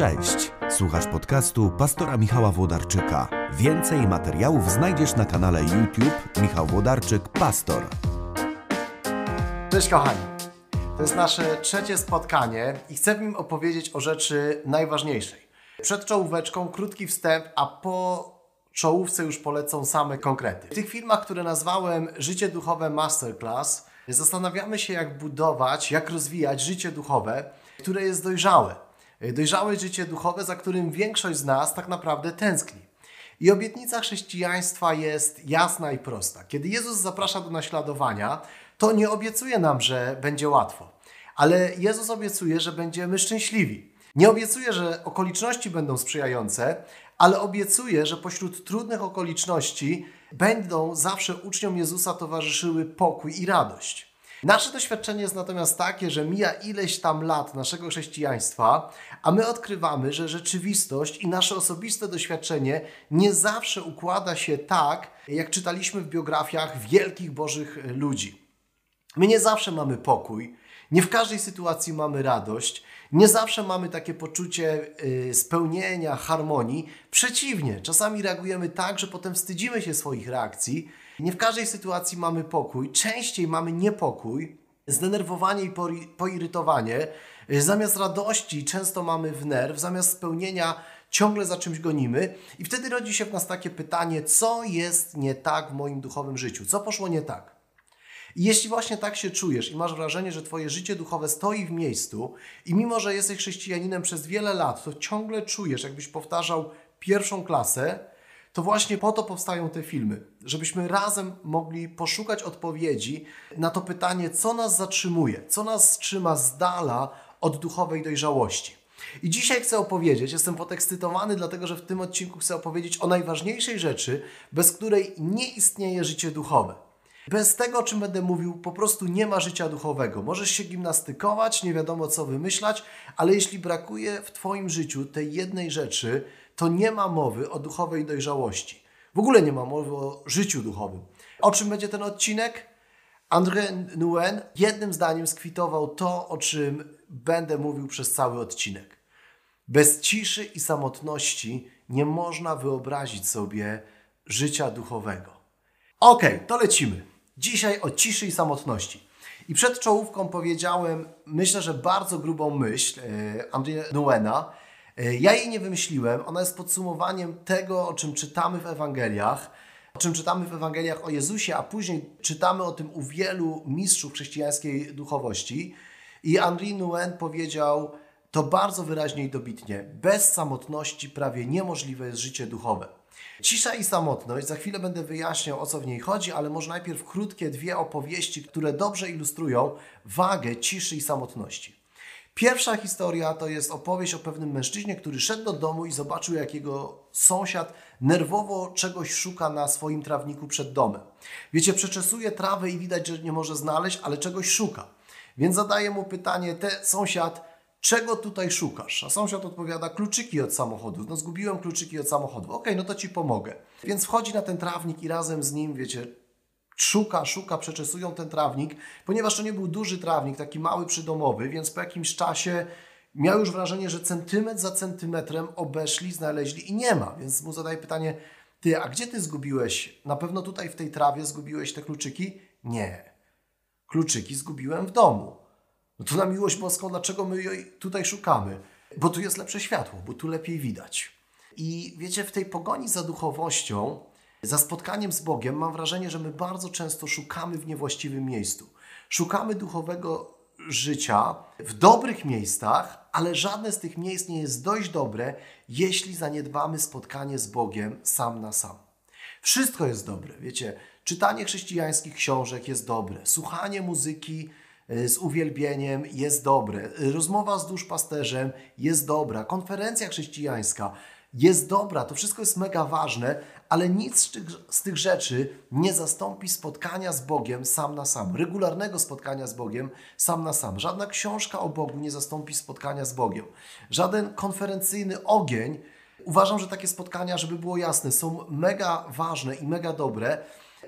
Cześć, słuchasz podcastu pastora Michała Włodarczyka. Więcej materiałów znajdziesz na kanale YouTube Michał Włodarczyk Pastor. Cześć kochani. To jest nasze trzecie spotkanie i chcę w nim opowiedzieć o rzeczy najważniejszej. Przed czołóweczką krótki wstęp, a po czołówce już polecą same konkrety. W tych filmach, które nazwałem Życie Duchowe Masterclass, zastanawiamy się, jak budować, jak rozwijać życie duchowe, które jest dojrzałe. Dojrzałe życie duchowe, za którym większość z nas tak naprawdę tęskni. I obietnica chrześcijaństwa jest jasna i prosta. Kiedy Jezus zaprasza do naśladowania, to nie obiecuje nam, że będzie łatwo, ale Jezus obiecuje, że będziemy szczęśliwi. Nie obiecuje, że okoliczności będą sprzyjające, ale obiecuje, że pośród trudnych okoliczności będą zawsze uczniom Jezusa towarzyszyły pokój i radość. Nasze doświadczenie jest natomiast takie, że mija ileś tam lat naszego chrześcijaństwa, a my odkrywamy, że rzeczywistość i nasze osobiste doświadczenie nie zawsze układa się tak, jak czytaliśmy w biografiach wielkich bożych ludzi. My nie zawsze mamy pokój, nie w każdej sytuacji mamy radość, nie zawsze mamy takie poczucie y, spełnienia, harmonii. Przeciwnie, czasami reagujemy tak, że potem wstydzimy się swoich reakcji. Nie w każdej sytuacji mamy pokój, częściej mamy niepokój, zdenerwowanie i poirytowanie. Zamiast radości często mamy w nerw, zamiast spełnienia ciągle za czymś gonimy. I wtedy rodzi się w nas takie pytanie, co jest nie tak w moim duchowym życiu? Co poszło nie tak? I jeśli właśnie tak się czujesz i masz wrażenie, że Twoje życie duchowe stoi w miejscu i mimo, że jesteś chrześcijaninem przez wiele lat, to ciągle czujesz, jakbyś powtarzał pierwszą klasę, to właśnie po to powstają te filmy, żebyśmy razem mogli poszukać odpowiedzi na to pytanie, co nas zatrzymuje, co nas trzyma z dala od duchowej dojrzałości. I dzisiaj chcę opowiedzieć, jestem podekscytowany, dlatego że w tym odcinku chcę opowiedzieć o najważniejszej rzeczy, bez której nie istnieje życie duchowe. Bez tego, o czym będę mówił, po prostu nie ma życia duchowego. Możesz się gimnastykować, nie wiadomo co wymyślać, ale jeśli brakuje w Twoim życiu tej jednej rzeczy, to nie ma mowy o duchowej dojrzałości. W ogóle nie ma mowy o życiu duchowym. O czym będzie ten odcinek? André Nuen jednym zdaniem skwitował to, o czym będę mówił przez cały odcinek. Bez ciszy i samotności nie można wyobrazić sobie życia duchowego. Ok, to lecimy. Dzisiaj o ciszy i samotności. I przed czołówką powiedziałem, myślę, że bardzo grubą myśl e, Andrzeja Nuena. E, ja jej nie wymyśliłem, ona jest podsumowaniem tego, o czym czytamy w Ewangeliach, o czym czytamy w Ewangeliach o Jezusie, a później czytamy o tym u wielu mistrzów chrześcijańskiej duchowości. I Andrzej Nuen powiedział to bardzo wyraźnie i dobitnie: bez samotności prawie niemożliwe jest życie duchowe. Cisza i samotność, za chwilę będę wyjaśniał o co w niej chodzi, ale może najpierw krótkie dwie opowieści, które dobrze ilustrują wagę ciszy i samotności. Pierwsza historia to jest opowieść o pewnym mężczyźnie, który szedł do domu i zobaczył, jak jego sąsiad nerwowo czegoś szuka na swoim trawniku przed domem. Wiecie, przeczesuje trawę i widać, że nie może znaleźć, ale czegoś szuka. Więc zadaje mu pytanie, te sąsiad, czego tutaj szukasz? A sąsiad odpowiada, kluczyki od samochodu. No zgubiłem kluczyki od samochodu. Okej, no to ci pomogę. Więc wchodzi na ten trawnik i razem z nim, wiecie, szuka, szuka, przeczesują ten trawnik, ponieważ to nie był duży trawnik, taki mały przydomowy, więc po jakimś czasie miał już wrażenie, że centymetr za centymetrem obeszli, znaleźli i nie ma. Więc mu zadaje pytanie, ty, a gdzie ty zgubiłeś? Na pewno tutaj w tej trawie zgubiłeś te kluczyki? Nie. Kluczyki zgubiłem w domu. No to na miłość boską, dlaczego my jej tutaj szukamy? Bo tu jest lepsze światło, bo tu lepiej widać. I wiecie, w tej pogoni za duchowością, za spotkaniem z Bogiem, mam wrażenie, że my bardzo często szukamy w niewłaściwym miejscu. Szukamy duchowego życia w dobrych miejscach, ale żadne z tych miejsc nie jest dość dobre, jeśli zaniedbamy spotkanie z Bogiem sam na sam. Wszystko jest dobre, wiecie. Czytanie chrześcijańskich książek jest dobre, słuchanie muzyki E, z uwielbieniem jest dobre. Rozmowa z duszpasterzem jest dobra. Konferencja chrześcijańska jest dobra. To wszystko jest mega ważne, ale nic z tych, z tych rzeczy nie zastąpi spotkania z Bogiem sam na sam. Regularnego spotkania z Bogiem sam na sam. Żadna książka o Bogu nie zastąpi spotkania z Bogiem. Żaden konferencyjny ogień. Uważam, że takie spotkania, żeby było jasne, są mega ważne i mega dobre,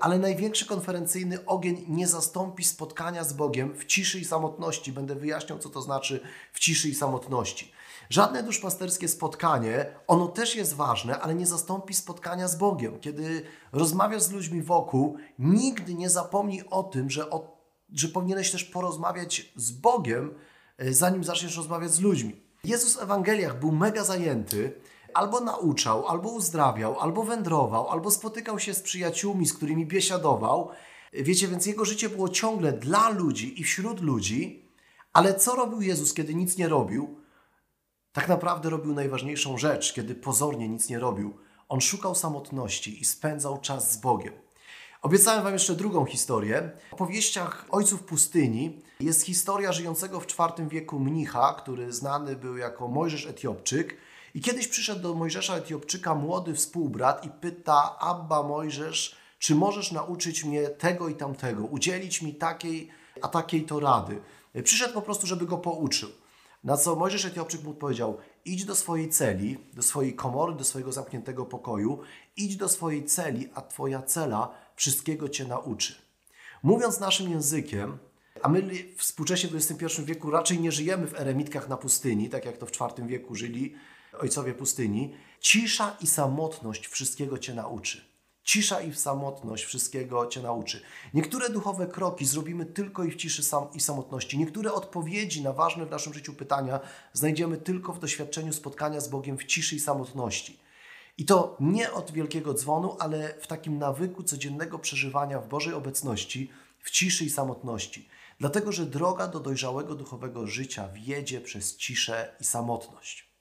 Ale największy konferencyjny ogień nie zastąpi spotkania z Bogiem w ciszy i samotności. Będę wyjaśniał, co to znaczy w ciszy i samotności. Żadne duszpasterskie spotkanie, ono też jest ważne, ale nie zastąpi spotkania z Bogiem. Kiedy rozmawiasz z ludźmi wokół, nigdy nie zapomnij o tym, że, o, że powinieneś też porozmawiać z Bogiem, e, zanim zaczniesz rozmawiać z ludźmi. Jezus w Ewangeliach był mega zajęty, albo nauczał, albo uzdrawiał, albo wędrował, albo spotykał się z przyjaciółmi, z którymi biesiadował. Wiecie, więc jego życie było ciągle dla ludzi i wśród ludzi, ale co robił Jezus, kiedy nic nie robił? Tak naprawdę robił najważniejszą rzecz, kiedy pozornie nic nie robił. On szukał samotności i spędzał czas z Bogiem. Obiecałem Wam jeszcze drugą historię. W powieściach Ojców Pustyni jest historia żyjącego w IV wieku mnicha, który znany był jako Mojżesz Etiopczyk. I kiedyś przyszedł do Mojżesza Etiopczyka młody współbrat i pyta Abba Mojżesz, czy możesz nauczyć mnie tego i tamtego, udzielić mi takiej, a takiej to rady. Przyszedł po prostu, żeby go pouczył. Na co Mojżesz Etiopczyk mu powiedział: idź do swojej celi, do swojej komory, do swojego zamkniętego pokoju, idź do swojej celi, a twoja cela wszystkiego cię nauczy. Mówiąc naszym językiem, a my współcześnie w XXI wieku raczej nie żyjemy w eremitkach na pustyni, tak jak to w IV wieku żyli ojcowie pustyni, cisza i samotność wszystkiego cię nauczy. Cisza i samotność wszystkiego Cię nauczy. Niektóre duchowe kroki zrobimy tylko i w ciszy sam i samotności. Niektóre odpowiedzi na ważne w naszym życiu pytania znajdziemy tylko w doświadczeniu spotkania z Bogiem w ciszy i samotności. I to nie od wielkiego dzwonu, ale w takim nawyku codziennego przeżywania w Bożej obecności, w ciszy i samotności. Dlatego, że droga do dojrzałego duchowego życia wiedzie przez ciszę i samotność.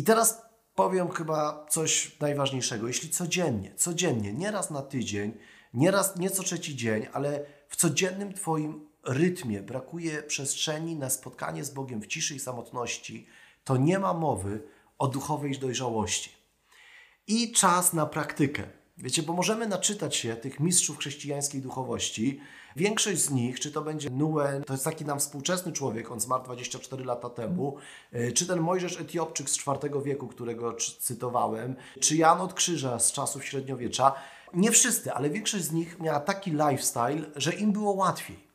I teraz powiem chyba coś najważniejszego. Jeśli codziennie, codziennie, nie raz na tydzień, nie raz, trzeci dzień, ale w codziennym Twoim rytmie brakuje przestrzeni na spotkanie z Bogiem w ciszy i samotności, to nie ma mowy o duchowej dojrzałości. I czas na praktykę. Wiecie, bo możemy naczytać się tych mistrzów chrześcijańskiej duchowości. Większość z nich, czy to będzie Nuen, to jest taki nam współczesny człowiek, on zmarł 24 lata temu, e, czy ten Mojżesz Etiopczyk z IV wieku, którego cytowałem, czy Jan od Krzyża z czasów średniowiecza. Nie wszyscy, ale większość z nich miała taki lifestyle, że im było łatwiej.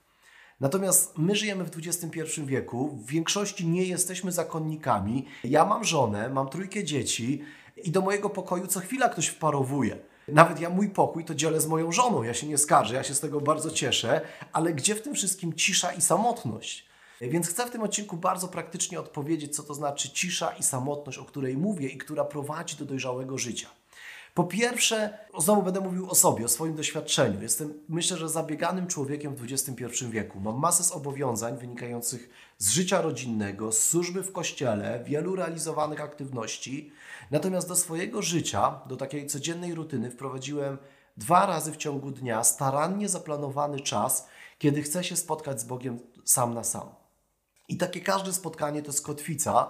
Natomiast my żyjemy w XXI wieku, w większości nie jesteśmy zakonnikami. Ja mam żonę, mam trójkę dzieci i do mojego pokoju co chwila ktoś wparowuje. Nawet ja mój pokój to dzielę z moją żoną, ja się nie skarżę, ja się z tego bardzo cieszę, ale gdzie w tym wszystkim cisza i samotność? Więc chcę w tym odcinku bardzo praktycznie odpowiedzieć, co to znaczy cisza i samotność, o której mówię i która prowadzi do dojrzałego życia. Po pierwsze, znowu będę mówił o sobie, o swoim doświadczeniu. Jestem, myślę, że zabieganym człowiekiem w XXI wieku. Mam masę zobowiązań wynikających z życia rodzinnego, z służby w kościele, wielu realizowanych aktywności. Natomiast do swojego życia, do takiej codziennej rutyny wprowadziłem dwa razy w ciągu dnia starannie zaplanowany czas, kiedy chcę się spotkać z Bogiem sam na sam. I takie każde spotkanie to jest kotwica.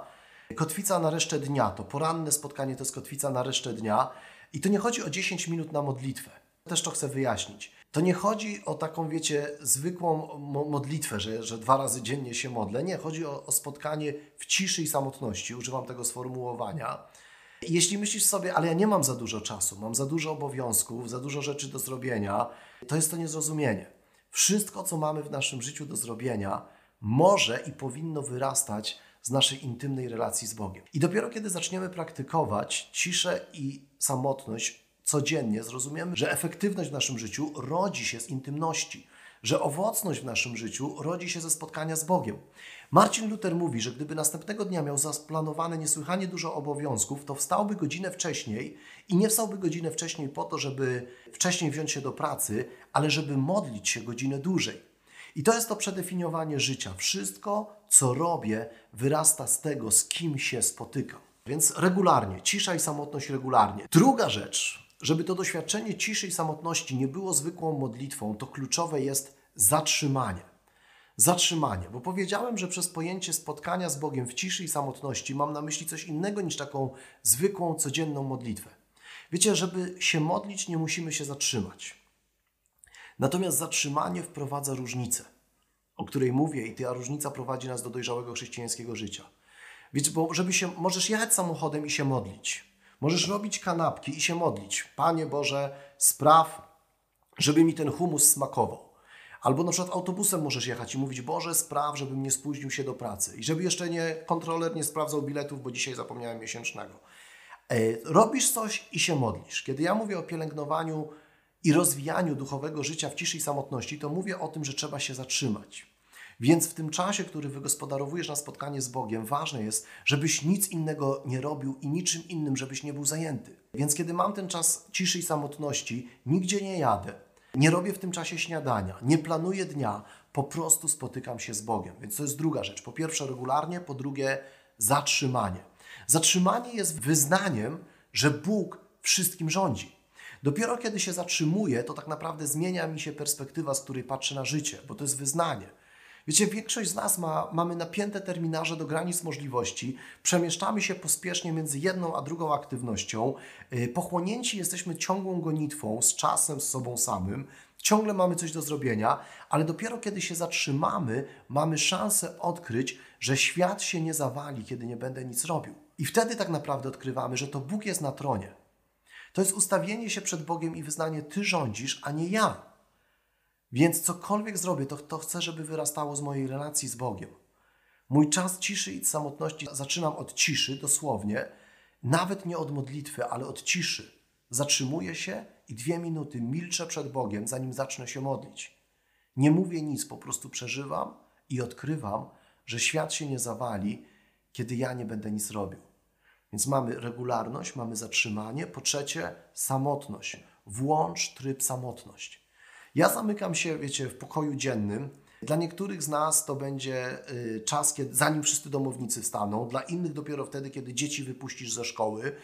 Kotwica na resztę dnia, to poranne spotkanie to jest kotwica na resztę dnia. I to nie chodzi o 10 minut na modlitwę. Też to chcę wyjaśnić. To nie chodzi o taką, wiecie, zwykłą modlitwę, że, że dwa razy dziennie się modlę. Nie, chodzi o, o spotkanie w ciszy i samotności. Używam tego sformułowania. Jeśli myślisz sobie, ale ja nie mam za dużo czasu, mam za dużo obowiązków, za dużo rzeczy do zrobienia, to jest to niezrozumienie. Wszystko, co mamy w naszym życiu do zrobienia, może i powinno wyrastać z naszej intymnej relacji z Bogiem. I dopiero kiedy zaczniemy praktykować ciszę i samotność codziennie, zrozumiemy, że efektywność w naszym życiu rodzi się z intymności, że owocność w naszym życiu rodzi się ze spotkania z Bogiem. Marcin Luther mówi, że gdyby następnego dnia miał zaplanowane niesłychanie dużo obowiązków, to wstałby godzinę wcześniej i nie wstałby godzinę wcześniej po to, żeby wcześniej wziąć się do pracy, ale żeby modlić się godzinę dłużej. I to jest to przedefiniowanie życia. Wszystko, co robię, wyrasta z tego, z kim się spotykam. Więc regularnie, cisza i samotność regularnie. Druga rzecz, żeby to doświadczenie ciszy i samotności nie było zwykłą modlitwą, to kluczowe jest zatrzymanie. Zatrzymanie, bo powiedziałem, że przez pojęcie spotkania z Bogiem w ciszy i samotności mam na myśli coś innego niż taką zwykłą, codzienną modlitwę. Wiecie, żeby się modlić, nie musimy się zatrzymać. Natomiast zatrzymanie wprowadza różnicę, o której mówię, i ta różnica prowadzi nas do dojrzałego chrześcijańskiego życia. Więc bo żeby się, możesz jechać samochodem i się modlić. Możesz robić kanapki i się modlić. Panie Boże, spraw, żeby mi ten humus smakował. Albo na przykład autobusem możesz jechać i mówić, Boże, spraw, żebym nie spóźnił się do pracy. I żeby jeszcze nie kontroler nie sprawdzał biletów, bo dzisiaj zapomniałem miesięcznego. E, robisz coś i się modlisz. Kiedy ja mówię o pielęgnowaniu i rozwijaniu duchowego życia w ciszy i samotności, to mówię o tym, że trzeba się zatrzymać. Więc w tym czasie, który wygospodarowujesz na spotkanie z Bogiem, ważne jest, żebyś nic innego nie robił i niczym innym, żebyś nie był zajęty. Więc kiedy mam ten czas ciszy i samotności, nigdzie nie jadę, nie robię w tym czasie śniadania, nie planuję dnia, po prostu spotykam się z Bogiem. Więc to jest druga rzecz. Po pierwsze regularnie, po drugie zatrzymanie. Zatrzymanie jest wyznaniem, że Bóg wszystkim rządzi. Dopiero kiedy się zatrzymuję, to tak naprawdę zmienia mi się perspektywa, z której patrzę na życie, bo to jest wyznanie. Wiecie, większość z nas ma, mamy napięte terminarze do granic możliwości, przemieszczamy się pospiesznie między jedną a drugą aktywnością, yy, pochłonięci jesteśmy ciągłą gonitwą z czasem, z sobą samym, ciągle mamy coś do zrobienia, ale dopiero kiedy się zatrzymamy, mamy szansę odkryć, że świat się nie zawali, kiedy nie będę nic robił. I wtedy tak naprawdę odkrywamy, że to Bóg jest na tronie. To jest ustawienie się przed Bogiem i wyznanie: Ty rządzisz, a nie ja. Więc cokolwiek zrobię, to, to chcę, żeby wyrastało z mojej relacji z Bogiem. Mój czas ciszy i samotności zaczynam od ciszy, dosłownie, nawet nie od modlitwy, ale od ciszy. Zatrzymuję się i dwie minuty milczę przed Bogiem, zanim zacznę się modlić. Nie mówię nic, po prostu przeżywam i odkrywam, że świat się nie zawali, kiedy ja nie będę nic robił. Więc mamy regularność, mamy zatrzymanie. Po trzecie, samotność. Włącz tryb samotność. Ja zamykam się, wiecie, w pokoju dziennym. Dla niektórych z nas to będzie y, czas, kiedy, zanim wszyscy domownicy wstaną, dla innych dopiero wtedy, kiedy dzieci wypuścisz ze szkoły.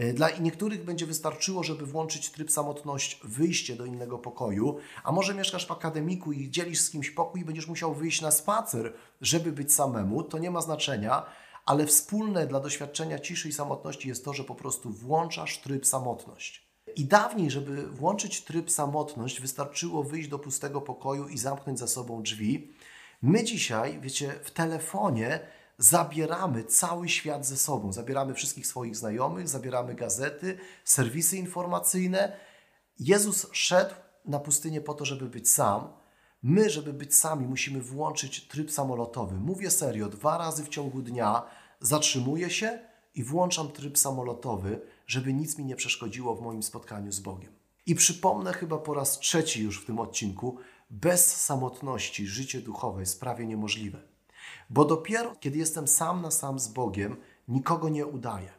Y, dla niektórych będzie wystarczyło, żeby włączyć tryb samotność, wyjście do innego pokoju, a może mieszkasz w akademiku i dzielisz z kimś pokój i będziesz musiał wyjść na spacer, żeby być samemu, to nie ma znaczenia, ale wspólne dla doświadczenia ciszy i samotności jest to, że po prostu włączasz tryb samotność. I dawniej, żeby włączyć tryb samotność, wystarczyło wyjść do pustego pokoju i zamknąć za sobą drzwi. My dzisiaj, wiecie, w telefonie zabieramy cały świat ze sobą. Zabieramy wszystkich swoich znajomych, zabieramy gazety, serwisy informacyjne. Jezus szedł na pustynię po to, żeby być sam. My, żeby być sami, musimy włączyć tryb samolotowy. Mówię serio, dwa razy w ciągu dnia zatrzymuję się i włączam tryb samolotowy, żeby nic mi nie przeszkodziło w moim spotkaniu z Bogiem. I przypomnę chyba po raz trzeci już w tym odcinku, bez samotności życie duchowe jest prawie niemożliwe. Bo dopiero kiedy jestem sam na sam z Bogiem, nikogo nie udaję.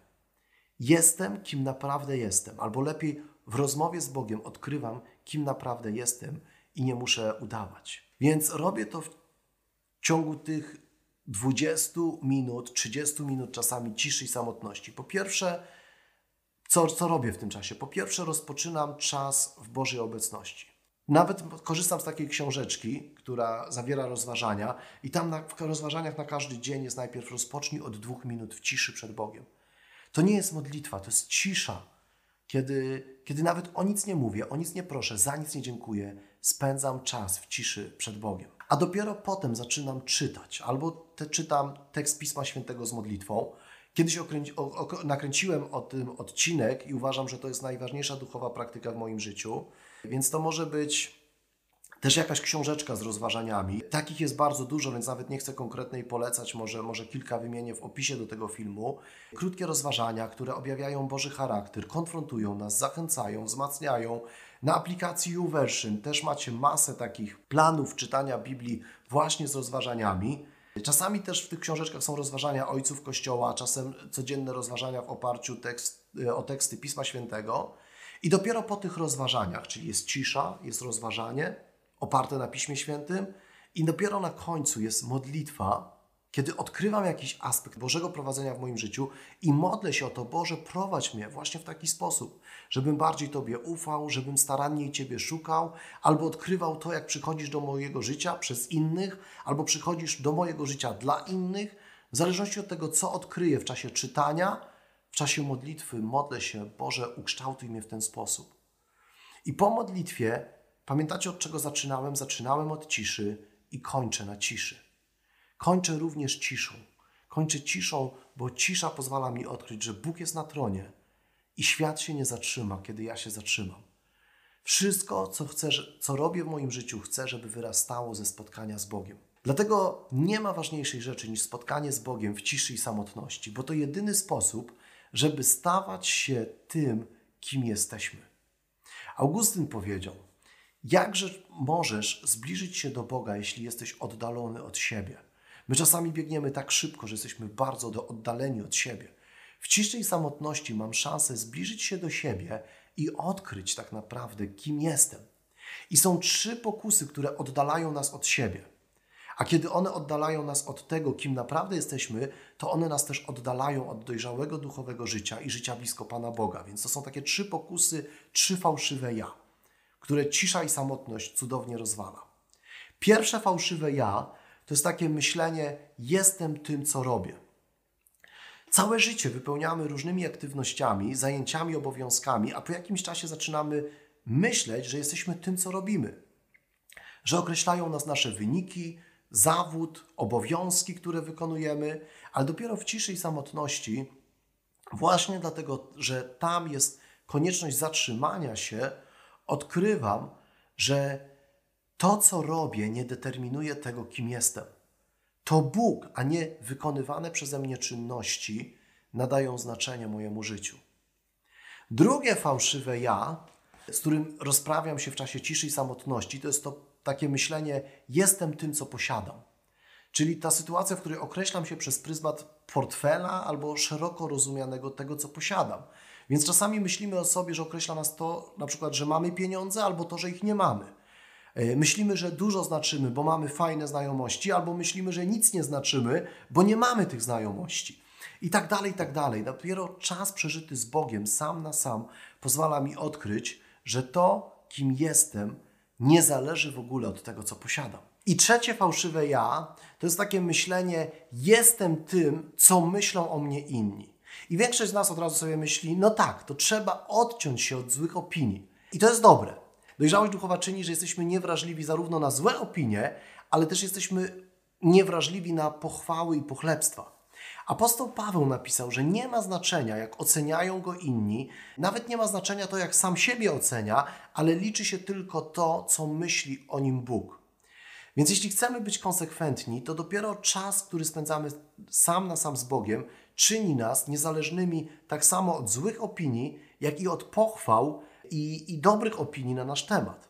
Jestem, kim naprawdę jestem, albo lepiej w rozmowie z Bogiem odkrywam, kim naprawdę jestem i nie muszę udawać. Więc robię to w ciągu tych 20 minut, 30 minut czasami ciszy i samotności. Po pierwsze, co, co robię w tym czasie? Po pierwsze, rozpoczynam czas w Bożej obecności. Nawet korzystam z takiej książeczki, która zawiera rozważania, i tam na, w rozważaniach na każdy dzień jest najpierw rozpocznij od dwóch minut w ciszy przed Bogiem. To nie jest modlitwa, to jest cisza, kiedy, kiedy nawet o nic nie mówię, o nic nie proszę, za nic nie dziękuję, spędzam czas w ciszy przed Bogiem. A dopiero potem zaczynam czytać, albo te, czytam tekst Pisma Świętego z modlitwą, Kiedyś okręci, o, o, nakręciłem o tym odcinek i uważam, że to jest najważniejsza duchowa praktyka w moim życiu, więc to może być też jakaś książeczka z rozważaniami. Takich jest bardzo dużo, więc nawet nie chcę konkretnej polecać, może, może kilka wymienię w opisie do tego filmu. Krótkie rozważania, które objawiają Boży charakter, konfrontują nas, zachęcają, wzmacniają. Na aplikacji YouVersion też macie masę takich planów czytania Biblii właśnie z rozważaniami. Czasami też w tych książeczkach są rozważania ojców Kościoła, czasem codzienne rozważania w oparciu tekst, e, o teksty Pisma Świętego. I dopiero po tych rozważaniach, czyli jest cisza, jest rozważanie oparte na Piśmie Świętym, i dopiero na końcu jest modlitwa, kiedy odkrywam jakiś aspekt Bożego prowadzenia w moim życiu i modlę się o to, Boże, prowadź mnie właśnie w taki sposób, żebym bardziej Tobie ufał, żebym staranniej Ciebie szukał, albo odkrywał to, jak przychodzisz do mojego życia przez innych, albo przychodzisz do mojego życia dla innych, w zależności od tego, co odkryję w czasie czytania, w czasie modlitwy, modlę się, Boże, ukształtuj mnie w ten sposób. I po modlitwie, pamiętacie od czego zaczynałem? Zaczynałem od ciszy i kończę na ciszy. Kończę również ciszą. Kończę ciszą, bo cisza pozwala mi odkryć, że Bóg jest na tronie i świat się nie zatrzyma, kiedy ja się zatrzymam. Wszystko, co chcę, co robię w moim życiu, chcę, żeby wyrastało ze spotkania z Bogiem. Dlatego nie ma ważniejszej rzeczy niż spotkanie z Bogiem w ciszy i samotności, bo to jedyny sposób, żeby stawać się tym, kim jesteśmy. Augustyn powiedział: Jakże możesz zbliżyć się do Boga, jeśli jesteś oddalony od siebie? My czasami biegniemy tak szybko, że jesteśmy bardzo oddaleni od siebie. W ciszej samotności mam szansę zbliżyć się do siebie i odkryć tak naprawdę, kim jestem. I są trzy pokusy, które oddalają nas od siebie. A kiedy one oddalają nas od tego, kim naprawdę jesteśmy, to one nas też oddalają od dojrzałego duchowego życia i życia blisko Pana Boga. Więc to są takie trzy pokusy, trzy fałszywe ja, które cisza i samotność cudownie rozwala. Pierwsze fałszywe ja to jest takie myślenie: jestem tym, co robię. Całe życie wypełniamy różnymi aktywnościami, zajęciami, obowiązkami, a po jakimś czasie zaczynamy myśleć, że jesteśmy tym, co robimy. Że określają nas nasze wyniki, zawód, obowiązki, które wykonujemy, ale dopiero w ciszy i samotności, właśnie dlatego, że tam jest konieczność zatrzymania się, odkrywam, że to, co robię, nie determinuje tego, kim jestem. To Bóg, a nie wykonywane przeze mnie czynności nadają znaczenie mojemu życiu. Drugie fałszywe ja, z którym rozprawiam się w czasie ciszy i samotności, to jest to takie myślenie: jestem tym, co posiadam. Czyli ta sytuacja, w której określam się przez pryzmat portfela albo szeroko rozumianego tego, co posiadam. Więc czasami myślimy o sobie, że określa nas to, na przykład, że mamy pieniądze, albo to, że ich nie mamy. E, myślimy, że dużo znaczymy, bo mamy fajne znajomości, albo myślimy, że nic nie znaczymy, bo nie mamy tych znajomości. I tak dalej, i tak dalej. Dopiero czas przeżyty z Bogiem sam na sam pozwala mi odkryć, że to, kim jestem, nie zależy w ogóle od tego, co posiadam. I trzecie fałszywe ja to jest takie myślenie: jestem tym, co myślą o mnie inni. I większość z nas od razu sobie myśli: no tak, to trzeba odciąć się od złych opinii. I to jest dobre. Dojrzałość duchowa czyni, że jesteśmy niewrażliwi zarówno na złe opinie, ale też jesteśmy niewrażliwi na pochwały i pochlebstwa. Apostoł Paweł napisał, że nie ma znaczenia, jak oceniają go inni, nawet nie ma znaczenia to, jak sam siebie ocenia, ale liczy się tylko to, co myśli o nim Bóg. Więc jeśli chcemy być konsekwentni, to dopiero czas, który spędzamy sam na sam z Bogiem, czyni nas niezależnymi tak samo od złych opinii, jak i od pochwał i, i dobrych opinii na nasz temat.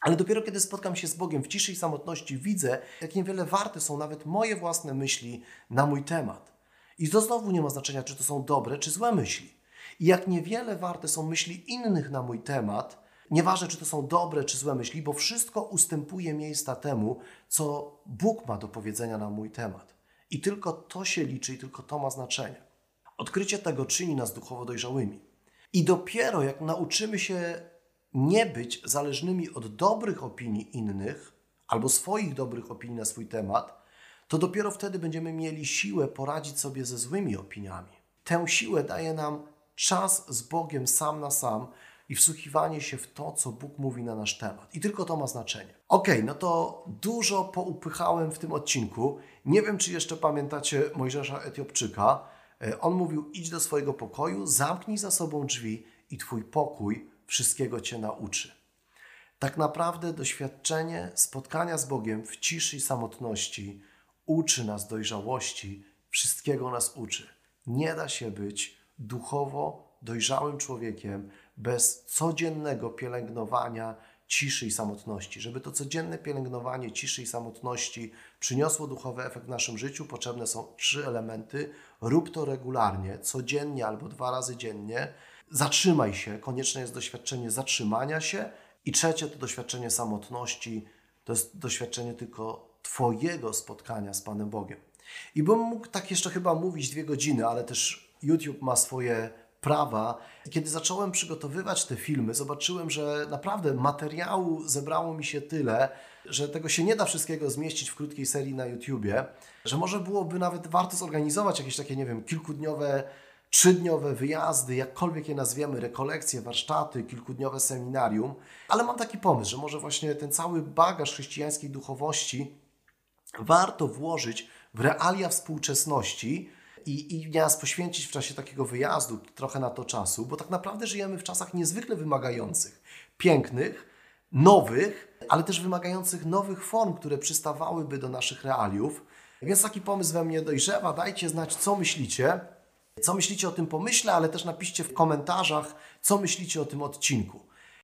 Ale dopiero kiedy spotkam się z Bogiem w ciszy i samotności, widzę, jak niewiele warte są nawet moje własne myśli na mój temat. I to znowu nie ma znaczenia, czy to są dobre, czy złe myśli. I jak niewiele warte są myśli innych na mój temat, nieważne, czy to są dobre, czy złe myśli, bo wszystko ustępuje miejsca temu, co Bóg ma do powiedzenia na mój temat. I tylko to się liczy, i tylko to ma znaczenie. Odkrycie tego czyni nas duchowo dojrzałymi. I dopiero jak nauczymy się nie być zależnymi od dobrych opinii innych albo swoich dobrych opinii na swój temat, to dopiero wtedy będziemy mieli siłę poradzić sobie ze złymi opiniami. Tę siłę daje nam czas z Bogiem sam na sam i wsłuchiwanie się w to, co Bóg mówi na nasz temat. I tylko to ma znaczenie. Ok, no to dużo poupychałem w tym odcinku. Nie wiem, czy jeszcze pamiętacie Mojżesza Etiopczyka. E, on mówił: idź do swojego pokoju, zamknij za sobą drzwi i Twój pokój wszystkiego Cię nauczy. Tak naprawdę doświadczenie spotkania z Bogiem w ciszy i samotności uczy nas dojrzałości, wszystkiego nas uczy. Nie da się być duchowo dojrzałym człowiekiem bez codziennego pielęgnowania ciszy i samotności. Żeby to codzienne pielęgnowanie ciszy i samotności przyniosło duchowy efekt w naszym życiu, potrzebne są trzy elementy. Rób to regularnie, codziennie albo dwa razy dziennie. Zatrzymaj się, konieczne jest doświadczenie zatrzymania się. I trzecie to doświadczenie samotności, to jest doświadczenie tylko Twojego spotkania z Panem Bogiem. I bym mógł tak jeszcze chyba mówić dwie godziny, ale też YouTube ma swoje prawa. Kiedy zacząłem przygotowywać te filmy, zobaczyłem, że naprawdę materiału zebrało mi się tyle, że tego się nie da wszystkiego zmieścić w krótkiej serii na YouTubie, że może byłoby nawet warto zorganizować jakieś takie, nie wiem, kilkudniowe, trzydniowe wyjazdy, jakkolwiek je nazwiemy, rekolekcje, warsztaty, kilkudniowe seminarium. Ale mam taki pomysł, że może właśnie ten cały bagaż chrześcijańskiej duchowości warto włożyć w realia współczesności, i, i nas poświęcić w czasie takiego wyjazdu trochę na to czasu, bo tak naprawdę żyjemy w czasach niezwykle wymagających. pięknych, nowych, ale też wymagających nowych form, które przystawałyby do naszych realiów. Więc taki pomysł we mnie dojrzewa. Dajcie znać, co myślicie. Co myślicie o tym pomyśle, ale też napiszcie w komentarzach, co myślicie o tym odcinku.